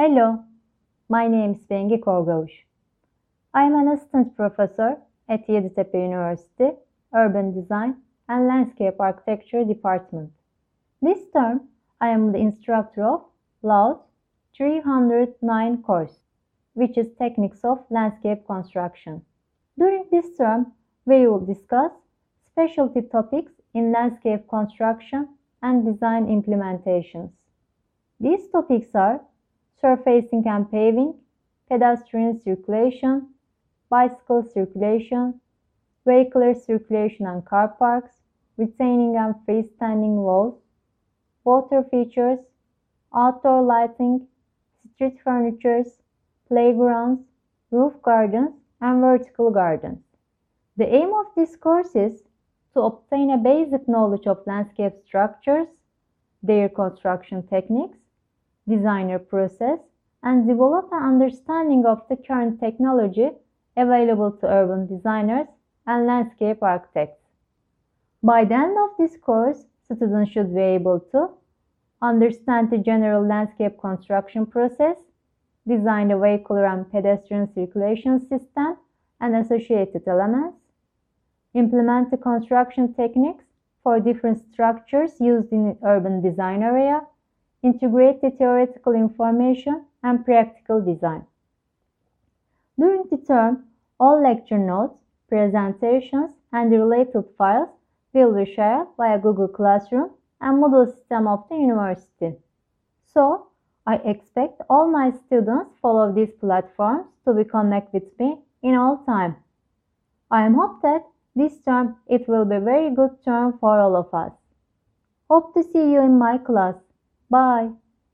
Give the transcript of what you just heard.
Hello, my name is Bengi Korgavuş. I am an assistant professor at Yeditepe University, Urban Design and Landscape Architecture Department. This term, I am the instructor of LAUD 309 course, which is Techniques of Landscape Construction. During this term, we will discuss specialty topics in landscape construction and design implementations. These topics are surfacing and paving, pedestrian circulation, bicycle circulation, vehicular circulation and car parks, retaining and freestanding walls, water features, outdoor lighting, street furnitures, playgrounds, roof gardens, and vertical gardens. The aim of this course is to obtain a basic knowledge of landscape structures, their construction techniques, designer process, and develop an understanding of the current technology available to urban designers and landscape architects. By the end of this course, students should be able to understand the general landscape construction process, design the vehicular and pedestrian circulation system and associated elements, implement the construction techniques for different structures used in urban design area, integrate the theoretical information and practical design. During the term, all lecture notes, presentations, and related files will be shared via Google Classroom and Moodle system of the university. So, I expect all my students follow these platforms to be connect with me in all time. I am hope that this term it will be very good term for all of us. Hope to see you in my class. Bye.